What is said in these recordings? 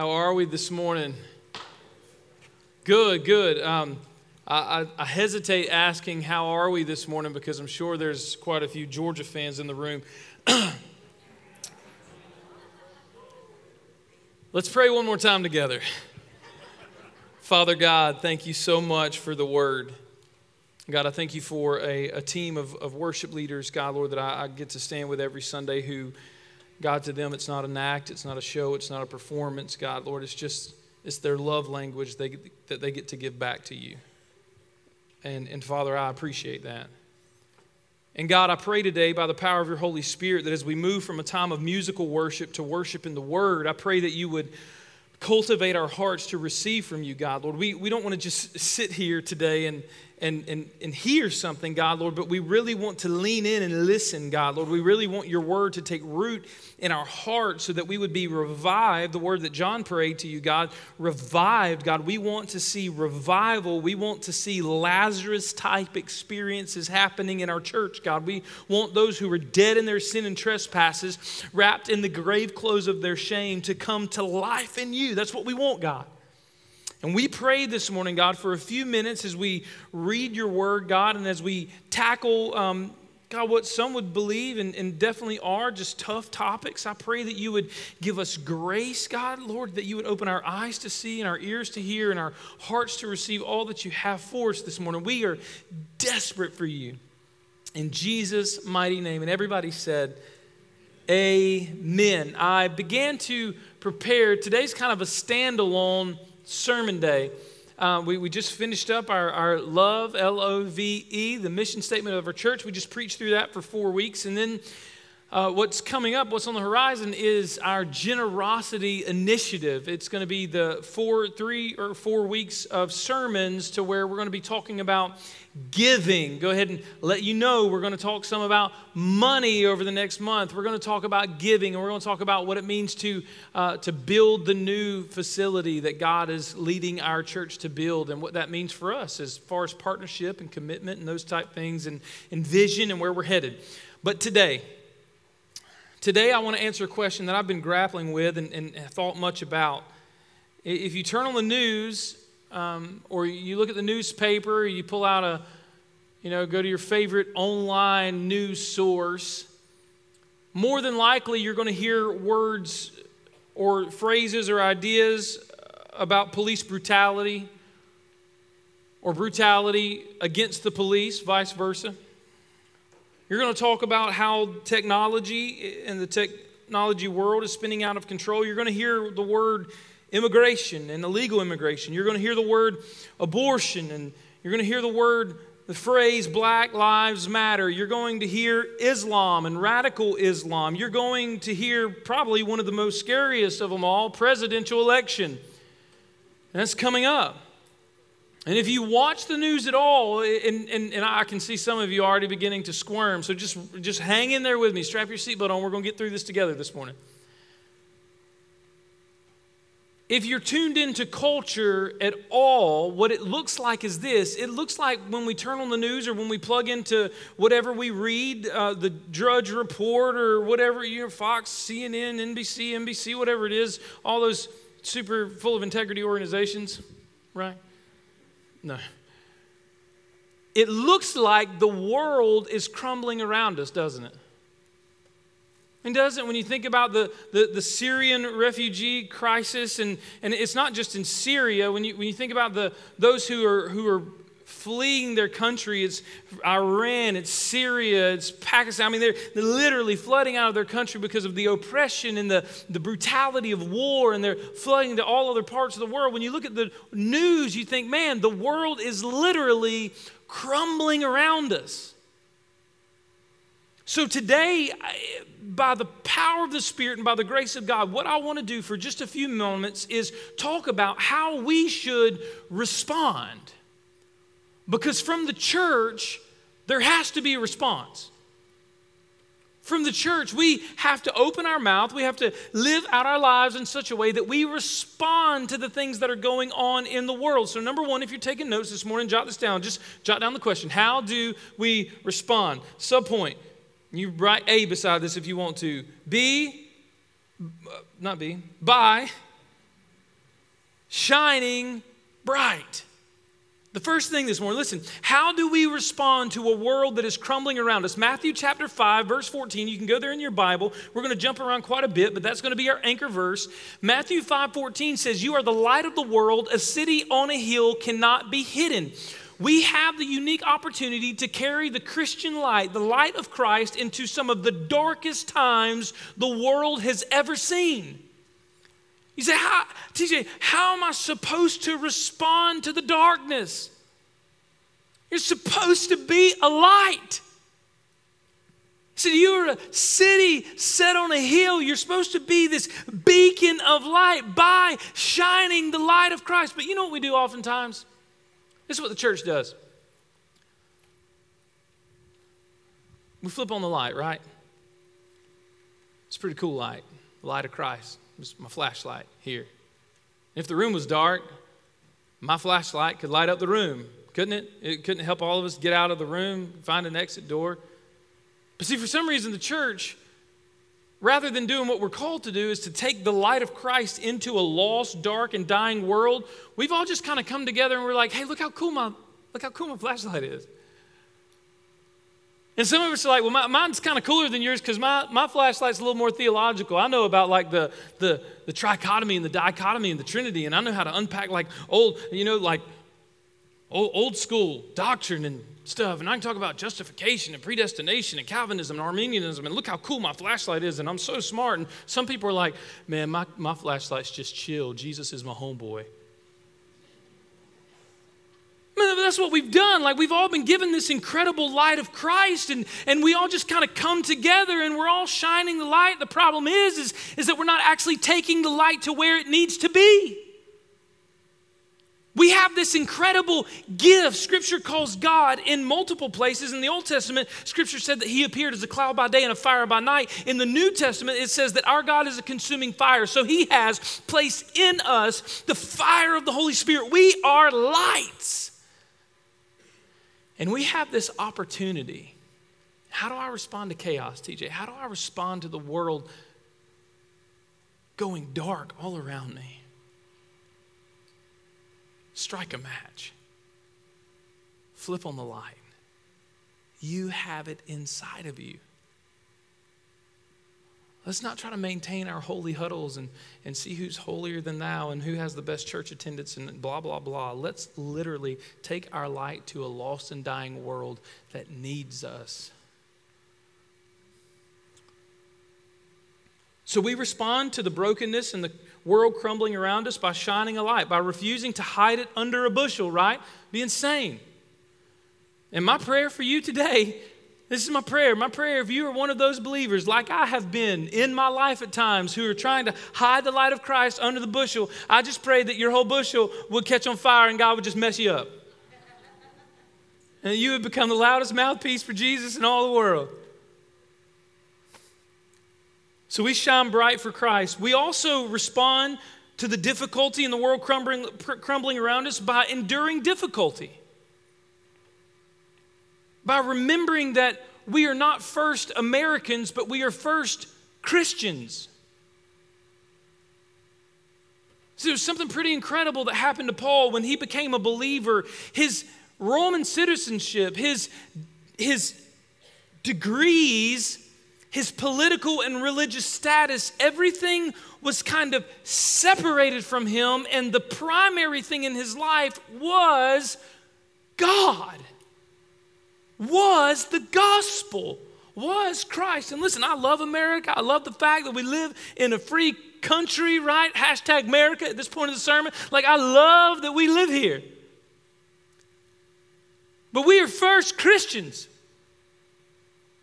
How are we this morning? Good, good. Um, I, I, hesitate asking how are we this morning because I'm sure there's quite a few Georgia fans in the room. Let's pray one more time together. Father God, thank you so much for the word. God, I thank you for a, a team of, of worship leaders, God, Lord, that I, I get to stand with every Sunday who God, to them, it's not an act, it's not a show, it's not a performance. God, Lord, it's just, it's their love language they, that they get to give back to you. And, and Father, I appreciate that. And God, I pray today by the power of your Holy Spirit that as we move from a time of musical worship to worship in the Word, I pray that you would cultivate our hearts to receive from you, God. Lord, we, we don't want to just sit here today and, and, and, and hear something, God, Lord, but we really want to lean in and listen, God, Lord. We really want your word to take root in our hearts so that we would be revived. The word that John prayed to you, God, revived, God. We want to see revival. We want to see Lazarus type experiences happening in our church, God. We want those who are dead in their sin and trespasses, wrapped in the grave clothes of their shame, to come to life in you. That's what we want, God. And we pray this morning, God, for a few minutes as we read your word, God, and as we tackle, um, God, what some would believe and, and, definitely are just tough topics. I pray that you would give us grace, God, Lord, that you would open our eyes to see and our ears to hear and our hearts to receive all that you have for us this morning. We are desperate for you. In Jesus' mighty name. And everybody said, Amen. I began to prepare. Today's kind of a standalone sermon day. Uh, we, we just finished up our, our love, L O V E, the mission statement of our church. We just preached through that for four weeks. And then uh, what's coming up, what's on the horizon, is our generosity initiative. It's going to be the four, three or four weeks of sermons to where we're going to be talking about giving. Go ahead and let you know we're going to talk some about money over the next month. We're going to talk about giving, and we're going to talk about what it means to, uh, to build the new facility that God is leading our church to build, and what that means for us as far as partnership and commitment and those type things, and, and vision and where we're headed. But today, today I want to answer a question that I've been grappling with and, and thought much about. If you turn on the news, um, or you look at the newspaper, you pull out a, you know, go to your favorite online news source, more than likely you're going to hear words or phrases or ideas about police brutality or brutality against the police, vice versa. You're going to talk about how technology and the technology world is spinning out of control. You're going to hear the word immigration and illegal immigration. You're going to hear the word abortion and you're going to hear the word, the phrase Black Lives Matter. You're going to hear Islam and radical Islam. You're going to hear probably one of the most scariest of them all presidential election. And that's coming up. And if you watch the news at all, and, and, and I can see some of you already beginning to squirm, so just, just hang in there with me. Strap your seatbelt on. We're going to get through this together this morning if you're tuned into culture at all, what it looks like is this. It looks like when we turn on the news or when we plug into whatever we read, uh, the Drudge Report or whatever, you know, Fox, CNN, NBC, NBC, whatever it is, all those super full of integrity organizations, right? No. It looks like the world is crumbling around us, doesn't it? And doesn't when you think about the, the, the, Syrian refugee crisis, and, and it's not just in Syria, when you, when you think about the, those who are, who are fleeing their country, it's Iran, it's Syria, it's Pakistan. I mean, they're, they're literally flooding out of their country because of the oppression and the, the brutality of war, and they're flooding to all other parts of the world. When you look at the news, you think, man, the world is literally crumbling around us. So today, by the power of the Spirit and by the grace of God, what I want to do for just a few moments is talk about how we should respond. Because from the church, there has to be a response. From the church, we have to open our mouth. We have to live out our lives in such a way that we respond to the things that are going on in the world. So, number one, if you're taking notes this morning, jot this down. Just jot down the question How do we respond? Subpoint you write A beside this if you want to. Be, uh, not be, by shining bright. The first thing this morning, listen, how do we respond to a world that is crumbling around us? Matthew chapter 5, verse 14. You can go there in your Bible. We're going to jump around quite a bit, but that's going to be our anchor verse. Matthew 5 14 says, You are the light of the world. A city on a hill cannot be hidden. We have the unique opportunity to carry the Christian light, the light of Christ, into some of the darkest times the world has ever seen. You say, how, TJ, how am I supposed to respond to the darkness? You're supposed to be a light. Said you're a city set on a hill. You're supposed to be this beacon of light by shining the light of Christ. But you know what we do oftentimes? This is what the church does. We flip on the light, right? It's a pretty cool light, the light of Christ my flashlight here. If the room was dark, my flashlight could light up the room, couldn't it? It couldn't help all of us get out of the room, find an exit door. But see, for some reason, the church, rather than doing what we're called to do, is to take the light of Christ into a lost, dark, and dying world. We've all just kind of come together and we're like, hey, look how cool my look how cool my flashlight is. And some of us are like, well, my, mine's kind of cooler than yours because my, my flashlight's a little more theological. I know about like the, the, the trichotomy and the dichotomy and the Trinity, and I know how to unpack like old, you know, like old, old school doctrine and stuff. And I can talk about justification and predestination and Calvinism and Arminianism. And look how cool my flashlight is. And I'm so smart. And some people are like, man, my, my flashlight's just chill. Jesus is my homeboy that's what we've done. Like we've all been given this incredible light of Christ, and, and we all just kind of come together and we're all shining the light. The problem is, is, is that we're not actually taking the light to where it needs to be. We have this incredible gift. Scripture calls God in multiple places. In the Old Testament, Scripture said that He appeared as a cloud by day and a fire by night. In the New Testament, it says that our God is a consuming fire. So He has placed in us the fire of the Holy Spirit. We are lights. And we have this opportunity. How do I respond to chaos, TJ? How do I respond to the world going dark all around me? Strike a match, flip on the light. You have it inside of you. Let's not try to maintain our holy huddles and, and see who's holier than thou and who has the best church attendance and blah, blah, blah. Let's literally take our light to a lost and dying world that needs us. So we respond to the brokenness and the world crumbling around us by shining a light, by refusing to hide it under a bushel, right? Be insane. And my prayer for you today this is my prayer. My prayer, if you are one of those believers, like I have been in my life at times, who are trying to hide the light of Christ under the bushel, I just pray that your whole bushel would catch on fire and God would just mess you up. and you would become the loudest mouthpiece for Jesus in all the world. So we shine bright for Christ. We also respond to the difficulty in the world crumbling, crumbling around us by enduring difficulty by remembering that we are not first Americans, but we are first Christians. So there's something pretty incredible that happened to Paul when he became a believer. His Roman citizenship, his, his degrees, his political and religious status, everything was kind of separated from him, and the primary thing in his life was God was the gospel, was Christ. And listen, I love America. I love the fact that we live in a free country, right? Hashtag America at this point of the sermon. Like, I love that we live here. But we are first Christians.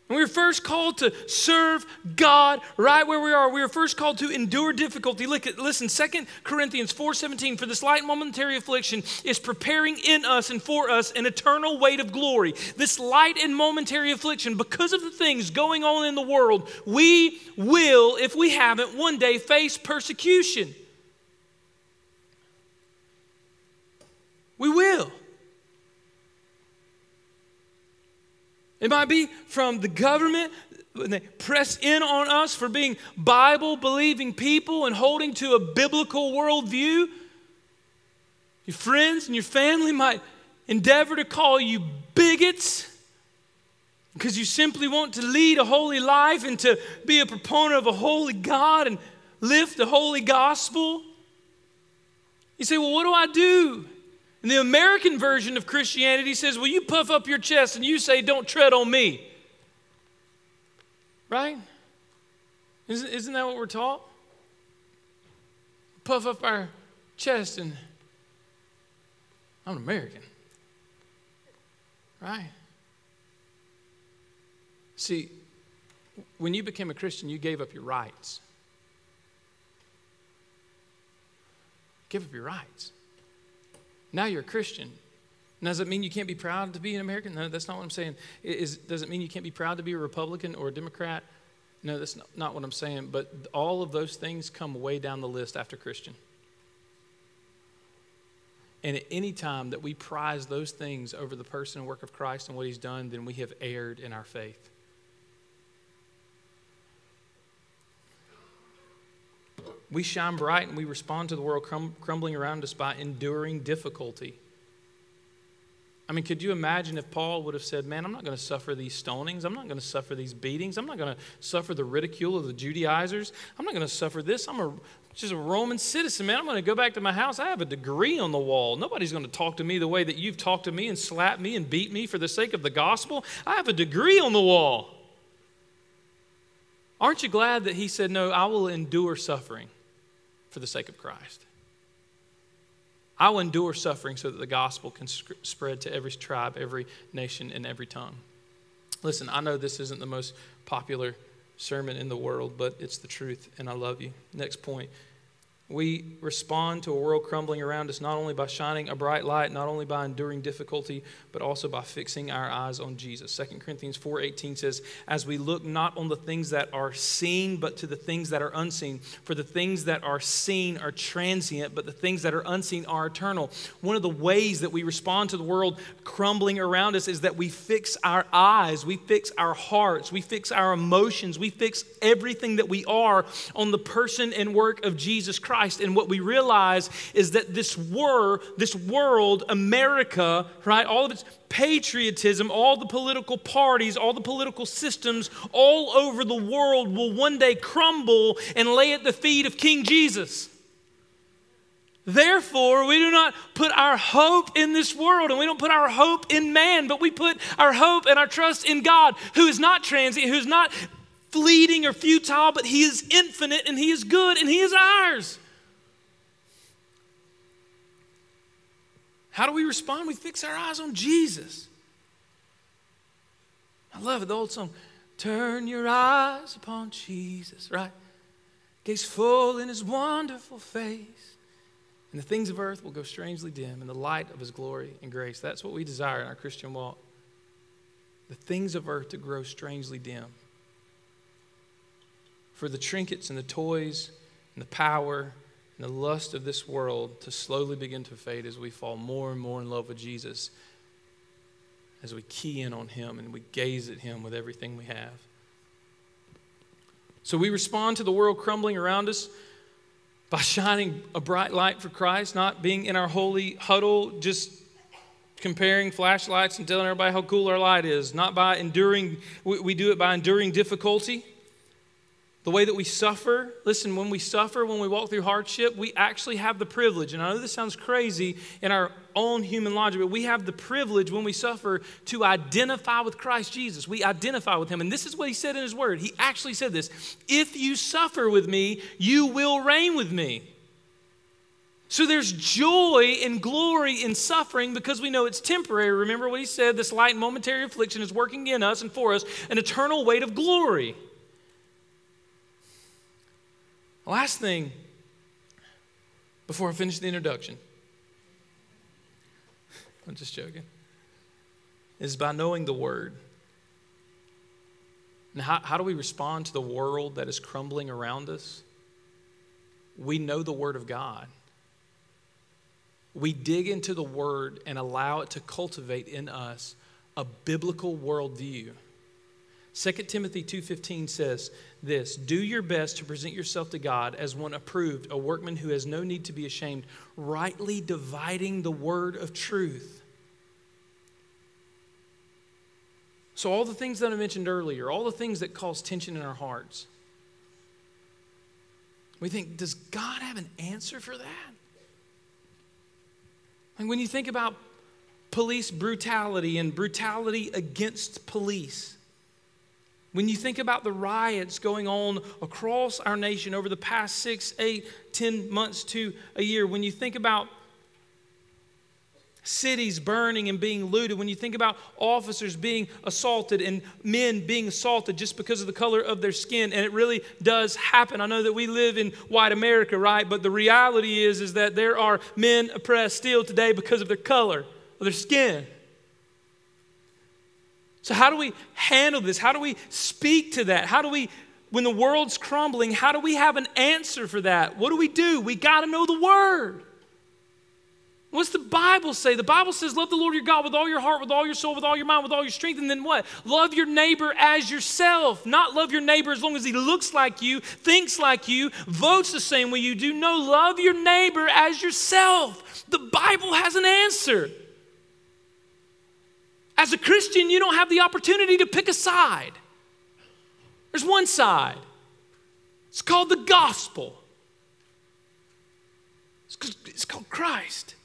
And we were first called to serve God right where we are. We were first called to endure difficulty. Look at, listen, 2 Corinthians 4.17, for this light momentary affliction is preparing in us and for us an eternal weight of glory. This light and momentary affliction, because of the things going on in the world, we will, if we haven't, one day face persecution. We will. It might be from the government when they press in on us for being Bible believing people and holding to a biblical worldview. Your friends and your family might endeavor to call you bigots because you simply want to lead a holy life and to be a proponent of a holy God and lift the holy gospel. You say, Well, what do I do? And the American version of Christianity says, Well, you puff up your chest and you say, Don't tread on me. Right? Isn't, isn't that what we're taught? Puff up our chest and I'm an American. Right? See, when you became a Christian, you gave up your rights. Give up your rights. Now you're a Christian. Now, does it mean you can't be proud to be an American? No, that's not what I'm saying. Is, does it mean you can't be proud to be a Republican or a Democrat? No, that's not, not what I'm saying. But all of those things come way down the list after Christian. And at any time that we prize those things over the person and work of Christ and what he's done, then we have erred in our faith. We shine bright and we respond to the world crum- crumbling around us by enduring difficulty. I mean, could you imagine if Paul would have said, Man, I'm not going to suffer these stonings. I'm not going to suffer these beatings. I'm not going to suffer the ridicule of the Judaizers. I'm not going to suffer this. I'm a, just a Roman citizen, man. I'm going to go back to my house. I have a degree on the wall. Nobody's going to talk to me the way that you've talked to me and slapped me and beat me for the sake of the gospel. I have a degree on the wall. Aren't you glad that he said, No, I will endure suffering for the sake of Christ? I will endure suffering so that the gospel can spread to every tribe, every nation, and every tongue. Listen, I know this isn't the most popular sermon in the world, but it's the truth, and I love you. Next point we respond to a world crumbling around us not only by shining a bright light, not only by enduring difficulty, but also by fixing our eyes on Jesus. 2 Corinthians 4:18 says, "As we look not on the things that are seen, but to the things that are unseen. For the things that are seen are transient, but the things that are unseen are eternal." One of the ways that we respond to the world crumbling around us is that we fix our eyes, we fix our hearts, we fix our emotions, we fix everything that we are on the person and work of Jesus Christ. Christ. And what we realize is that this this world, America, right, all of its patriotism, all the political parties, all the political systems all over the world will one day crumble and lay at the feet of King Jesus. Therefore, we do not put our hope in this world and we don't put our hope in man, but we put our hope and our trust in God, who is not transient, who's not fleeting or futile, but He is infinite and He is good and He is ours. How do we respond? We fix our eyes on Jesus. I love it, the old song. Turn your eyes upon Jesus, right? Gaze full in his wonderful face. And the things of earth will go strangely dim in the light of his glory and grace. That's what we desire in our Christian walk. The things of earth to grow strangely dim. For the trinkets and the toys and the power and the lust of this world to slowly begin to fade as we fall more and more in love with Jesus, as we key in on Him and we gaze at Him with everything we have. So we respond to the world crumbling around us by shining a bright light for Christ, not being in our holy huddle, just comparing flashlights and telling everybody how cool our light is, not by enduring, we do it by enduring difficulty the way that we suffer, listen, when we suffer, when we walk through hardship, we actually have the privilege, and I know this sounds crazy in our own human logic, but we have the privilege when we suffer to identify with Christ Jesus. We identify with Him. And this is what He said in His Word. He actually said this If you suffer with me, you will reign with me. So there's joy and glory in suffering because we know it's temporary. Remember what He said this light and momentary affliction is working in us and for us an eternal weight of glory. Last thing before I finish the introduction, I'm just joking, is by knowing the Word. And how, how do we respond to the world that is crumbling around us? We know the Word of God. We dig into the Word and allow it to cultivate in us a biblical worldview 2 Timothy 2:15 says this, "Do your best to present yourself to God as one approved, a workman who has no need to be ashamed, rightly dividing the word of truth." So all the things that I mentioned earlier, all the things that cause tension in our hearts. We think, does God have an answer for that? Like when you think about police brutality and brutality against police, when you think about the riots going on across our nation over the past six, eight, ten months to a year, when you think about cities burning and being looted, when you think about officers being assaulted and men being assaulted just because of the color of their skin, and it really does happen. I know that we live in white America, right? But the reality is, is that there are men oppressed still today because of their color, of their skin. So, how do we handle this? How do we speak to that? How do we, when the world's crumbling, how do we have an answer for that? What do we do? We got to know the Word. What's the Bible say? The Bible says, Love the Lord your God with all your heart, with all your soul, with all your mind, with all your strength. And then what? Love your neighbor as yourself. Not love your neighbor as long as he looks like you, thinks like you, votes the same way you do. No, love your neighbor as yourself. The Bible has an answer. As a Christian, you don't have the opportunity to pick a side. There's one side. It's called the gospel. It's called Christ.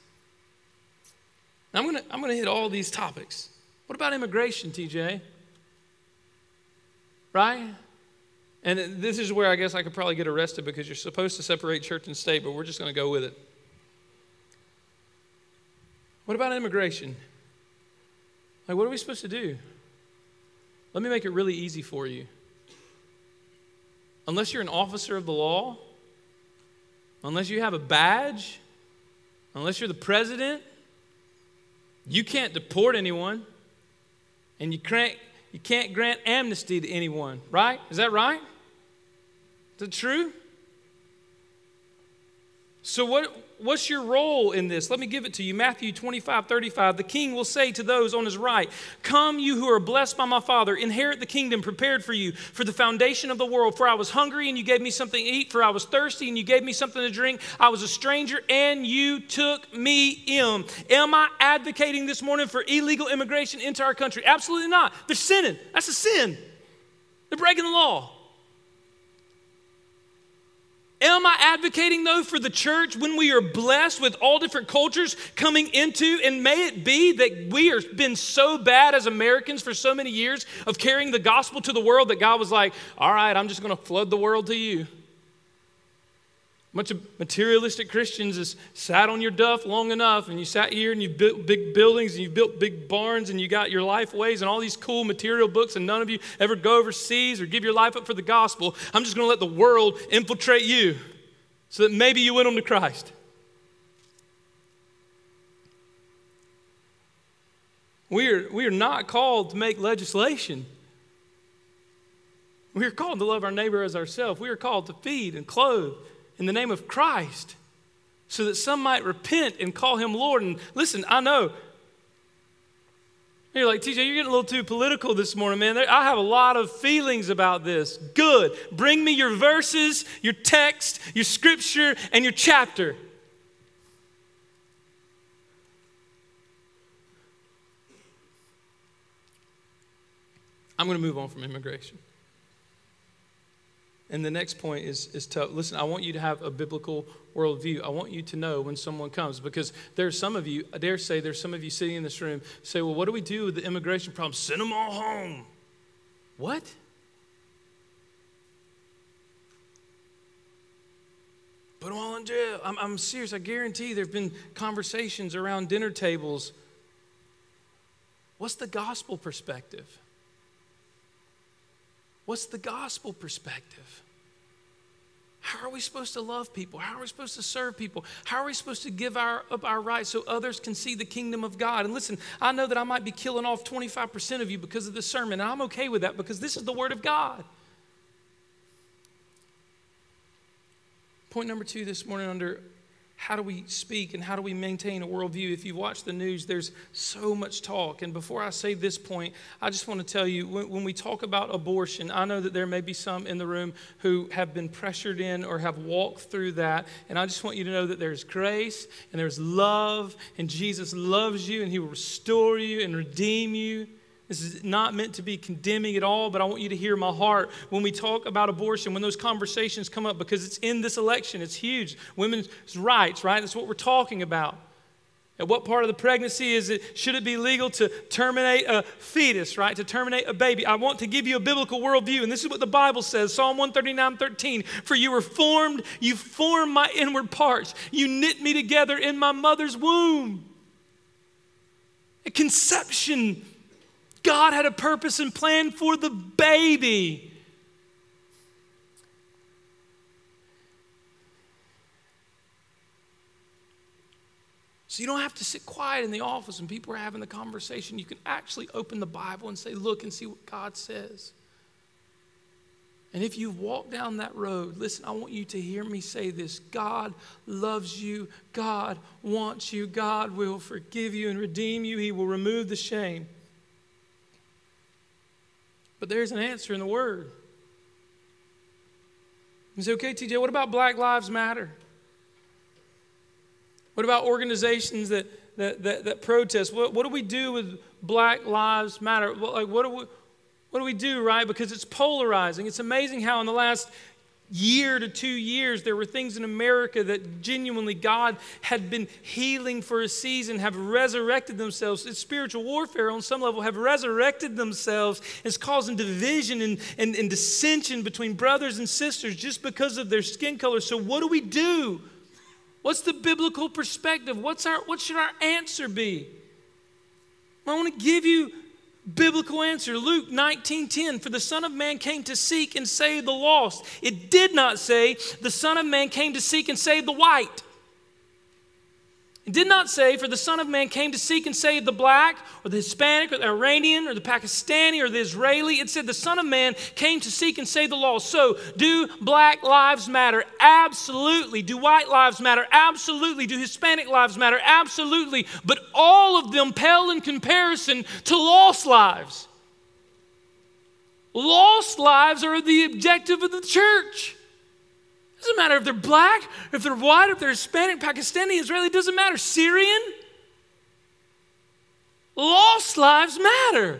Now I'm going to I'm going to hit all these topics. What about immigration, TJ? Right? And this is where I guess I could probably get arrested because you're supposed to separate church and state, but we're just going to go with it. What about immigration? Like, what are we supposed to do? Let me make it really easy for you. Unless you're an officer of the law, unless you have a badge, unless you're the president, you can't deport anyone. And you can't, you can't grant amnesty to anyone, right? Is that right? Is that true? So, what, what's your role in this? Let me give it to you. Matthew 25, 35. The king will say to those on his right, Come, you who are blessed by my Father, inherit the kingdom prepared for you for the foundation of the world. For I was hungry, and you gave me something to eat. For I was thirsty, and you gave me something to drink. I was a stranger, and you took me in. Am I advocating this morning for illegal immigration into our country? Absolutely not. They're sinning. That's a sin. They're breaking the law. Am I advocating, though, for the church when we are blessed with all different cultures coming into? And may it be that we have been so bad as Americans for so many years of carrying the gospel to the world that God was like, all right, I'm just going to flood the world to you bunch of materialistic Christians has sat on your duff long enough, and you sat here and you've built big buildings and you've built big barns and you got your LifeWays and all these cool material books, and none of you ever go overseas or give your life up for the gospel. I'm just going to let the world infiltrate you so that maybe you win them to Christ. We are, we are not called to make legislation. We are called to love our neighbor as ourselves. We are called to feed and clothe in the name of Christ so that some might repent and call him Lord. And listen, I know. You're like, TJ, you're getting a little too political this morning, man. I have a lot of feelings about this. Good. Bring me your verses, your text, your scripture, and your chapter. I'm going to move on from immigration. And the next point is, is to listen, I want you to have a biblical worldview. I want you to know when someone comes because there's some of you, I dare say, there's some of you sitting in this room say, well, what do we do with the immigration problem? Send them all home. What? Put them all in jail. I'm, I'm serious. I guarantee there have been conversations around dinner tables. What's the gospel perspective? What's the gospel perspective? How are we supposed to love people? How are we supposed to serve people? How are we supposed to give our, up our rights so others can see the kingdom of God? And listen, I know that I might be killing off 25% of you because of this sermon, and I'm okay with that because this is the Word of God. Point number two this morning under how do we speak and how do we maintain a worldview? If you watch the news, there's so much talk. And before I say this point, I just want to tell you when, when, we talk about abortion, I know that there may be some in the room who have been pressured in or have walked through that. And I just want you to know that there's grace and there's love, and Jesus loves you and He will restore you and redeem you. This is not meant to be condemning at all, but I want you to hear my heart when we talk about abortion, when those conversations come up, because it's in this election. It's huge. Women's rights, right? That's what we're talking about. At what part of the pregnancy is it? Should it be legal to terminate a fetus, right? To terminate a baby? I want to give you a biblical worldview, and this is what the Bible says Psalm 139 13. For you were formed, you formed my inward parts, you knit me together in my mother's womb. A conception God had a purpose and plan for the baby. So you don't have to sit quiet in the office when people are having the conversation. You can actually open the Bible and say, Look and see what God says. And if you walk down that road, listen, I want you to hear me say this God loves you. God wants you. God will forgive you and redeem you. He will remove the shame. But there's an answer in the Word. You say, okay, TJ, what about Black Lives Matter? What about organizations that, that, that, that protest? What, what do we do with Black Lives Matter? Like, what do we, what do we do, right? Because it's polarizing. It's amazing how in the last year to two years, there were things in America that genuinely God had been healing for a season, have resurrected themselves. It's spiritual warfare on some level, have resurrected themselves. It's causing division and, and, and dissension between brothers and sisters just because of their skin color. So, what do we do? What's the biblical perspective? What's our, what should our answer be? I want to give you biblical answer. Luke 19.10 for the son of man came to seek and save the lost. It did not say the son of man came to seek and save the white it did not say, For the Son of Man came to seek and save the black, or the Hispanic, or the Iranian, or the Pakistani, or the Israeli. It said, The Son of Man came to seek and save the lost. So, do black lives matter? Absolutely. Do white lives matter? Absolutely. Do Hispanic lives matter? Absolutely. But all of them pale in comparison to lost lives. Lost lives are the objective of the church. Doesn't matter if they're black, if they're white, if they're Hispanic, Pakistani, Israeli, doesn't matter. Syrian. Lost lives matter.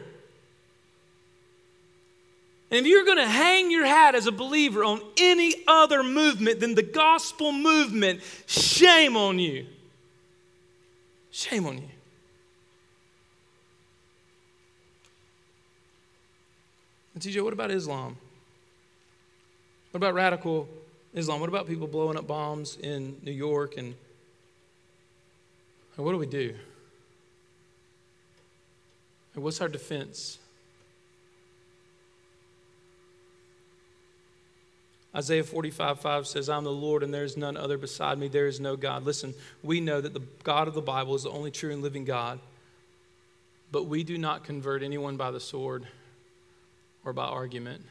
And if you're going to hang your hat as a believer on any other movement than the gospel movement, shame on you. Shame on you. And TJ, what about Islam? What about radical Islam? What about people blowing up bombs in New York? And what do we do? And what's our defense? Isaiah 45, 5 says, I'm the Lord and there is none other beside me. There is no God. Listen, we know that the God of the Bible is the only true and living God, but we do not convert anyone by the sword or by argument.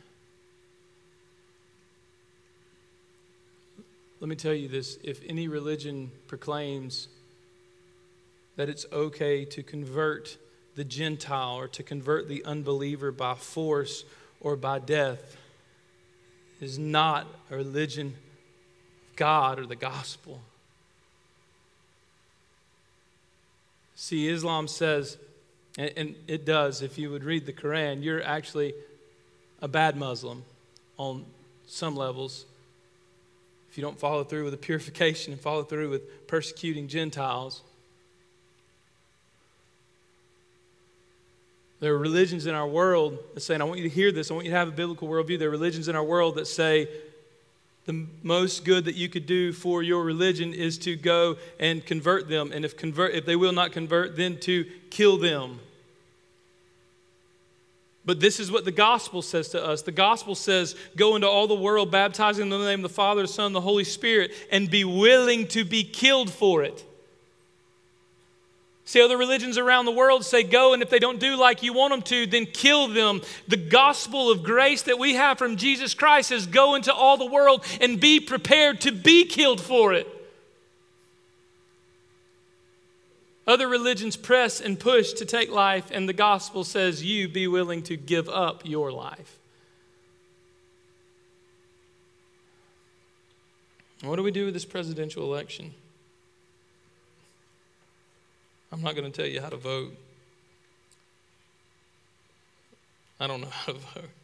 Let me tell you this if any religion proclaims that it's okay to convert the Gentile or to convert the unbeliever by force or by death, is not a religion of God or the gospel. See, Islam says, and, it does, if you would read the Quran, you're actually a bad Muslim on some levels if you don't follow through with the purification and follow through with persecuting Gentiles. There are religions in our world that say, I want you to hear this, I want you to have a biblical worldview. There are religions in our world that say the most good that you could do for your religion is to go and convert them. And if, convert, if they will not convert, then to kill them. But this is what the gospel says to us. The gospel says, Go into all the world, baptizing in the name of the Father, the Son, and the Holy Spirit, and be willing to be killed for it. See, other religions around the world say, Go, and if they don't do like you want them to, then kill them. The gospel of grace that we have from Jesus Christ is go into all the world and be prepared to be killed for it. Other religions press and push to take life, and the gospel says you be willing to give up your life. What do we do with this presidential election? I'm not going to tell you how to vote. I don't know how to vote.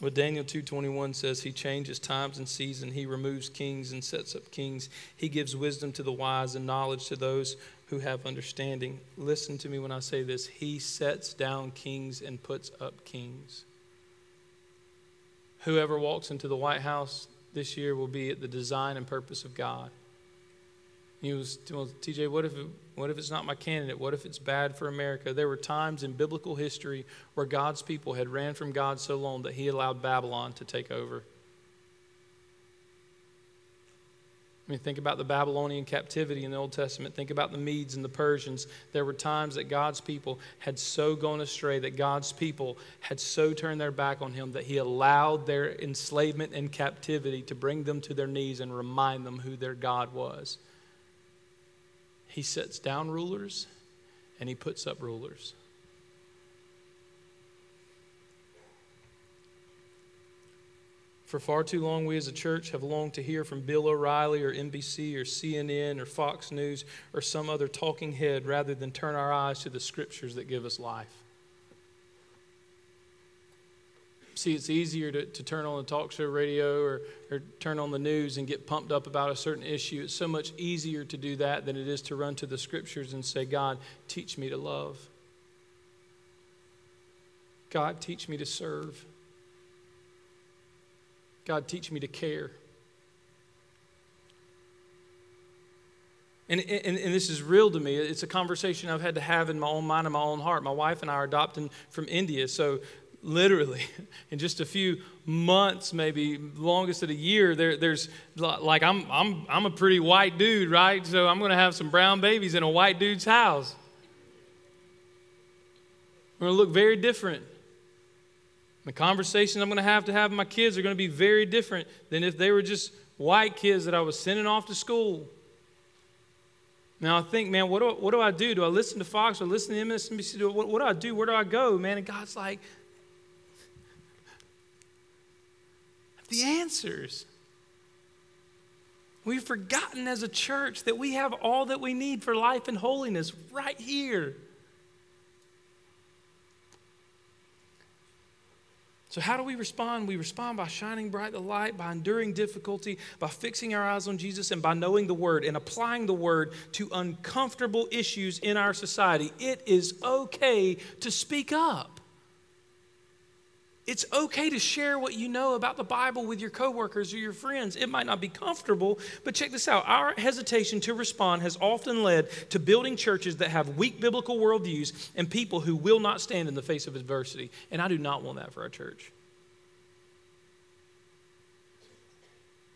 What Daniel 2:21 says, he changes times and seasons, he removes kings and sets up kings. He gives wisdom to the wise and knowledge to those who have understanding. Listen to me when I say this. He sets down kings and puts up kings. Whoever walks into the White House this year will be at the design and purpose of God. He was, well, TJ, what if, what if it's not my candidate? What if it's bad for America? There were times in biblical history where God's people had ran from God so long that he allowed Babylon to take over. I mean, think about the Babylonian captivity in the Old Testament. Think about the Medes and the Persians. There were times that God's people had so gone astray, that God's people had so turned their back on Him, that He allowed their enslavement and captivity to bring them to their knees and remind them who their God was. He sets down rulers and He puts up rulers. For far too long, we as a church have longed to hear from Bill O'Reilly or NBC or CNN or Fox News or some other talking head rather than turn our eyes to the scriptures that give us life. See, it's easier to, to turn on the talk show radio or, or turn on the news and get pumped up about a certain issue. It's so much easier to do that than it is to run to the scriptures and say, God, teach me to love. God, teach me to serve. God, teach me to care. And, and, and, this is real to me. It's a conversation I've had to have in my own mind and my own heart. My wife and I are adopting from India. So, literally, in just a few months, maybe longest of a year, there, there's like, I'm, I'm, I'm a pretty white dude, right? So, I'm going to have some brown babies in a white dude's house. We're going to look very different. The conversations I'm going to have to have with my kids are going to be very different than if they were just white kids that I was sending off to school. Now I think, man, what do, I, what do I do? Do I listen to Fox or listen to MSNBC? Do, what, what do I do? Where do I go, man? And God's like, the answers. We've forgotten as a church that we have all that we need for life and holiness right here. So, how do we respond? We respond by shining bright the light, by enduring difficulty, by fixing our eyes on Jesus, and by knowing the Word and applying the Word to uncomfortable issues in our society. It is okay to speak up. It's okay to share what you know about the Bible with your coworkers or your friends. It might not be comfortable, but check this out. Our hesitation to respond has often led to building churches that have weak biblical worldviews and people who will not stand in the face of adversity. And I do not want that for our church.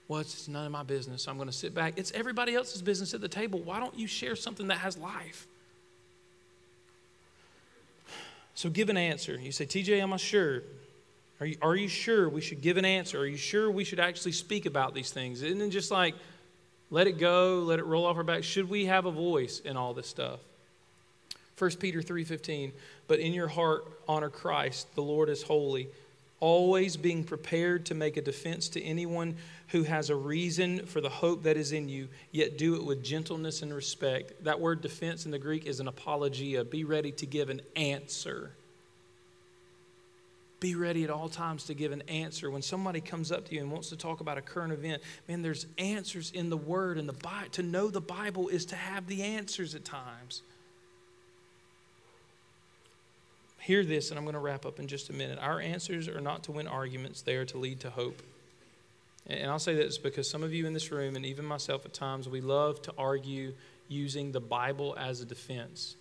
Well, it's none of my business. I'm going to sit back. It's everybody else's business at the table. Why don't you share something that has life? So give an answer. You say, TJ, am I sure? Are you, are you sure we should give an answer? Are you sure we should actually speak about these things? Isn't it just like, let it go, let it roll off our back? Should we have a voice in all this stuff? 1 Peter 3:15 But in your heart honor Christ the Lord is holy always being prepared to make a defense to anyone who has a reason for the hope that is in you yet do it with gentleness and respect that word defense in the Greek is an apologia be ready to give an answer be ready at all times to give an answer. When somebody comes up to you and wants to talk about a current event, man, there's answers in the Word and the Bible. To know the Bible is to have the answers at times. Hear this, and I'm going to wrap up in just a minute. Our answers are not to win arguments, they are to lead to hope. And I'll say this because some of you in this room, and even myself at times, we love to argue using the Bible as a defense.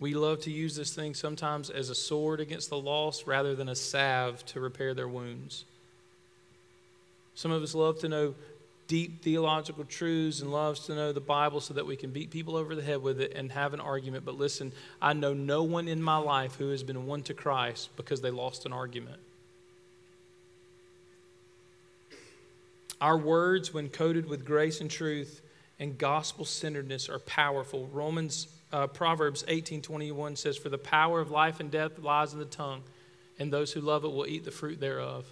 We love to use this thing sometimes as a sword against the lost rather than a salve to repair their wounds. Some of us love to know deep theological truths and loves to know the Bible so that we can beat people over the head with it and have an argument. But listen, I know no one in my life who has been won to Christ because they lost an argument. Our words, when coated with grace and truth, and gospel centeredness are powerful. Romans, uh, Proverbs 18:21 says, For the power of life and death lies in the tongue, and those who love it will eat the fruit thereof.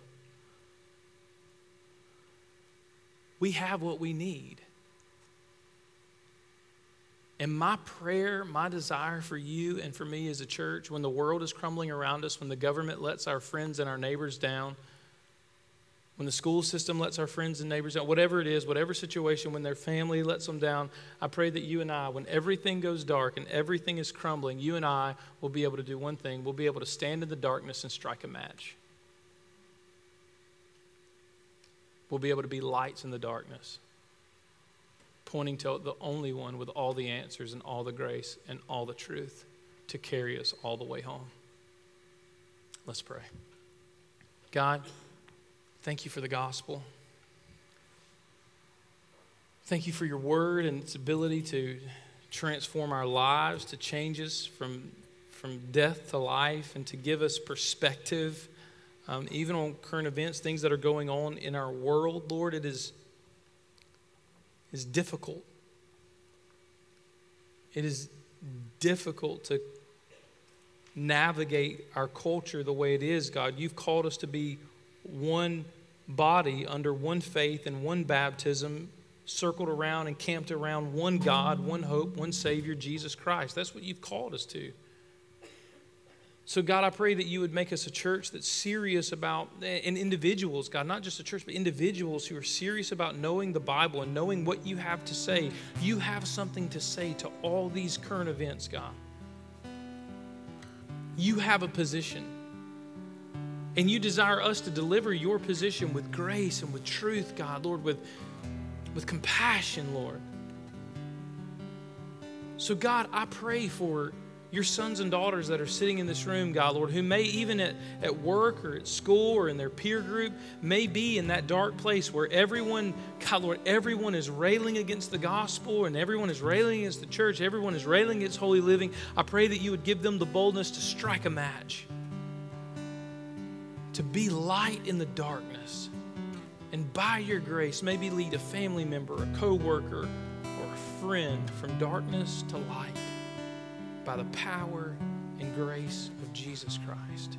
We have what we need. And my prayer, my desire for you and for me as a church, when the world is crumbling around us, when the government lets our friends and our neighbors down, when the school system lets our friends and neighbors down, whatever it is, whatever situation, when their family lets them down, I pray that you and I, when everything goes dark and everything is crumbling, you and I will be able to do one thing. We'll be able to stand in the darkness and strike a match. We'll be able to be lights in the darkness pointing to the only one with all the answers and all the grace and all the truth to carry us all the way home. Let's pray. God, thank you for the gospel. Thank you for your word and its ability to transform our lives, to change us from, from death to life, and to give us perspective, um, even on current events, things that are going on in our world. Lord, it is is difficult. It is difficult to navigate our culture the way it is, God. You've called us to be one body under one faith and one baptism, circled around and camped around one God, one hope, one Savior, Jesus Christ. That's what you've called us to. So, God, I pray that you would make us a church that's serious about, and individuals, God, not just a church, but individuals who are serious about knowing the Bible and knowing what you have to say. You have something to say to all these current events, God. You have a position. And you desire us to deliver your position with grace and with truth, God, Lord, with, with compassion, Lord. So, God, I pray for your sons and daughters that are sitting in this room, God, Lord, who may even at, at work or at school or in their peer group, may be in that dark place where everyone, God, Lord, everyone is railing against the gospel and everyone is railing against the church, everyone is railing against holy living. I pray that you would give them the boldness to strike a match, to be light in the darkness, and by your grace, maybe lead a family member, a co worker, or a friend from darkness to light by the power and grace of Jesus Christ.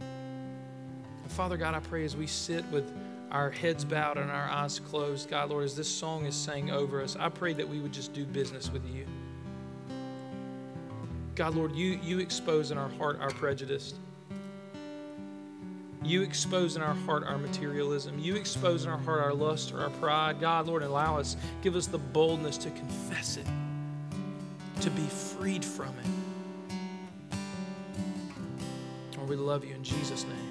And Father God, I pray as we sit with our heads bowed and our eyes closed, God, Lord, as this song is saying over us, I pray that we would just do business with you. God, Lord, you, you expose in our heart our prejudice. You expose in our heart our materialism. You expose in our heart our lust or our pride. God, Lord, allow us, give us the boldness to confess it to be freed from it. Lord, we love you in Jesus' name.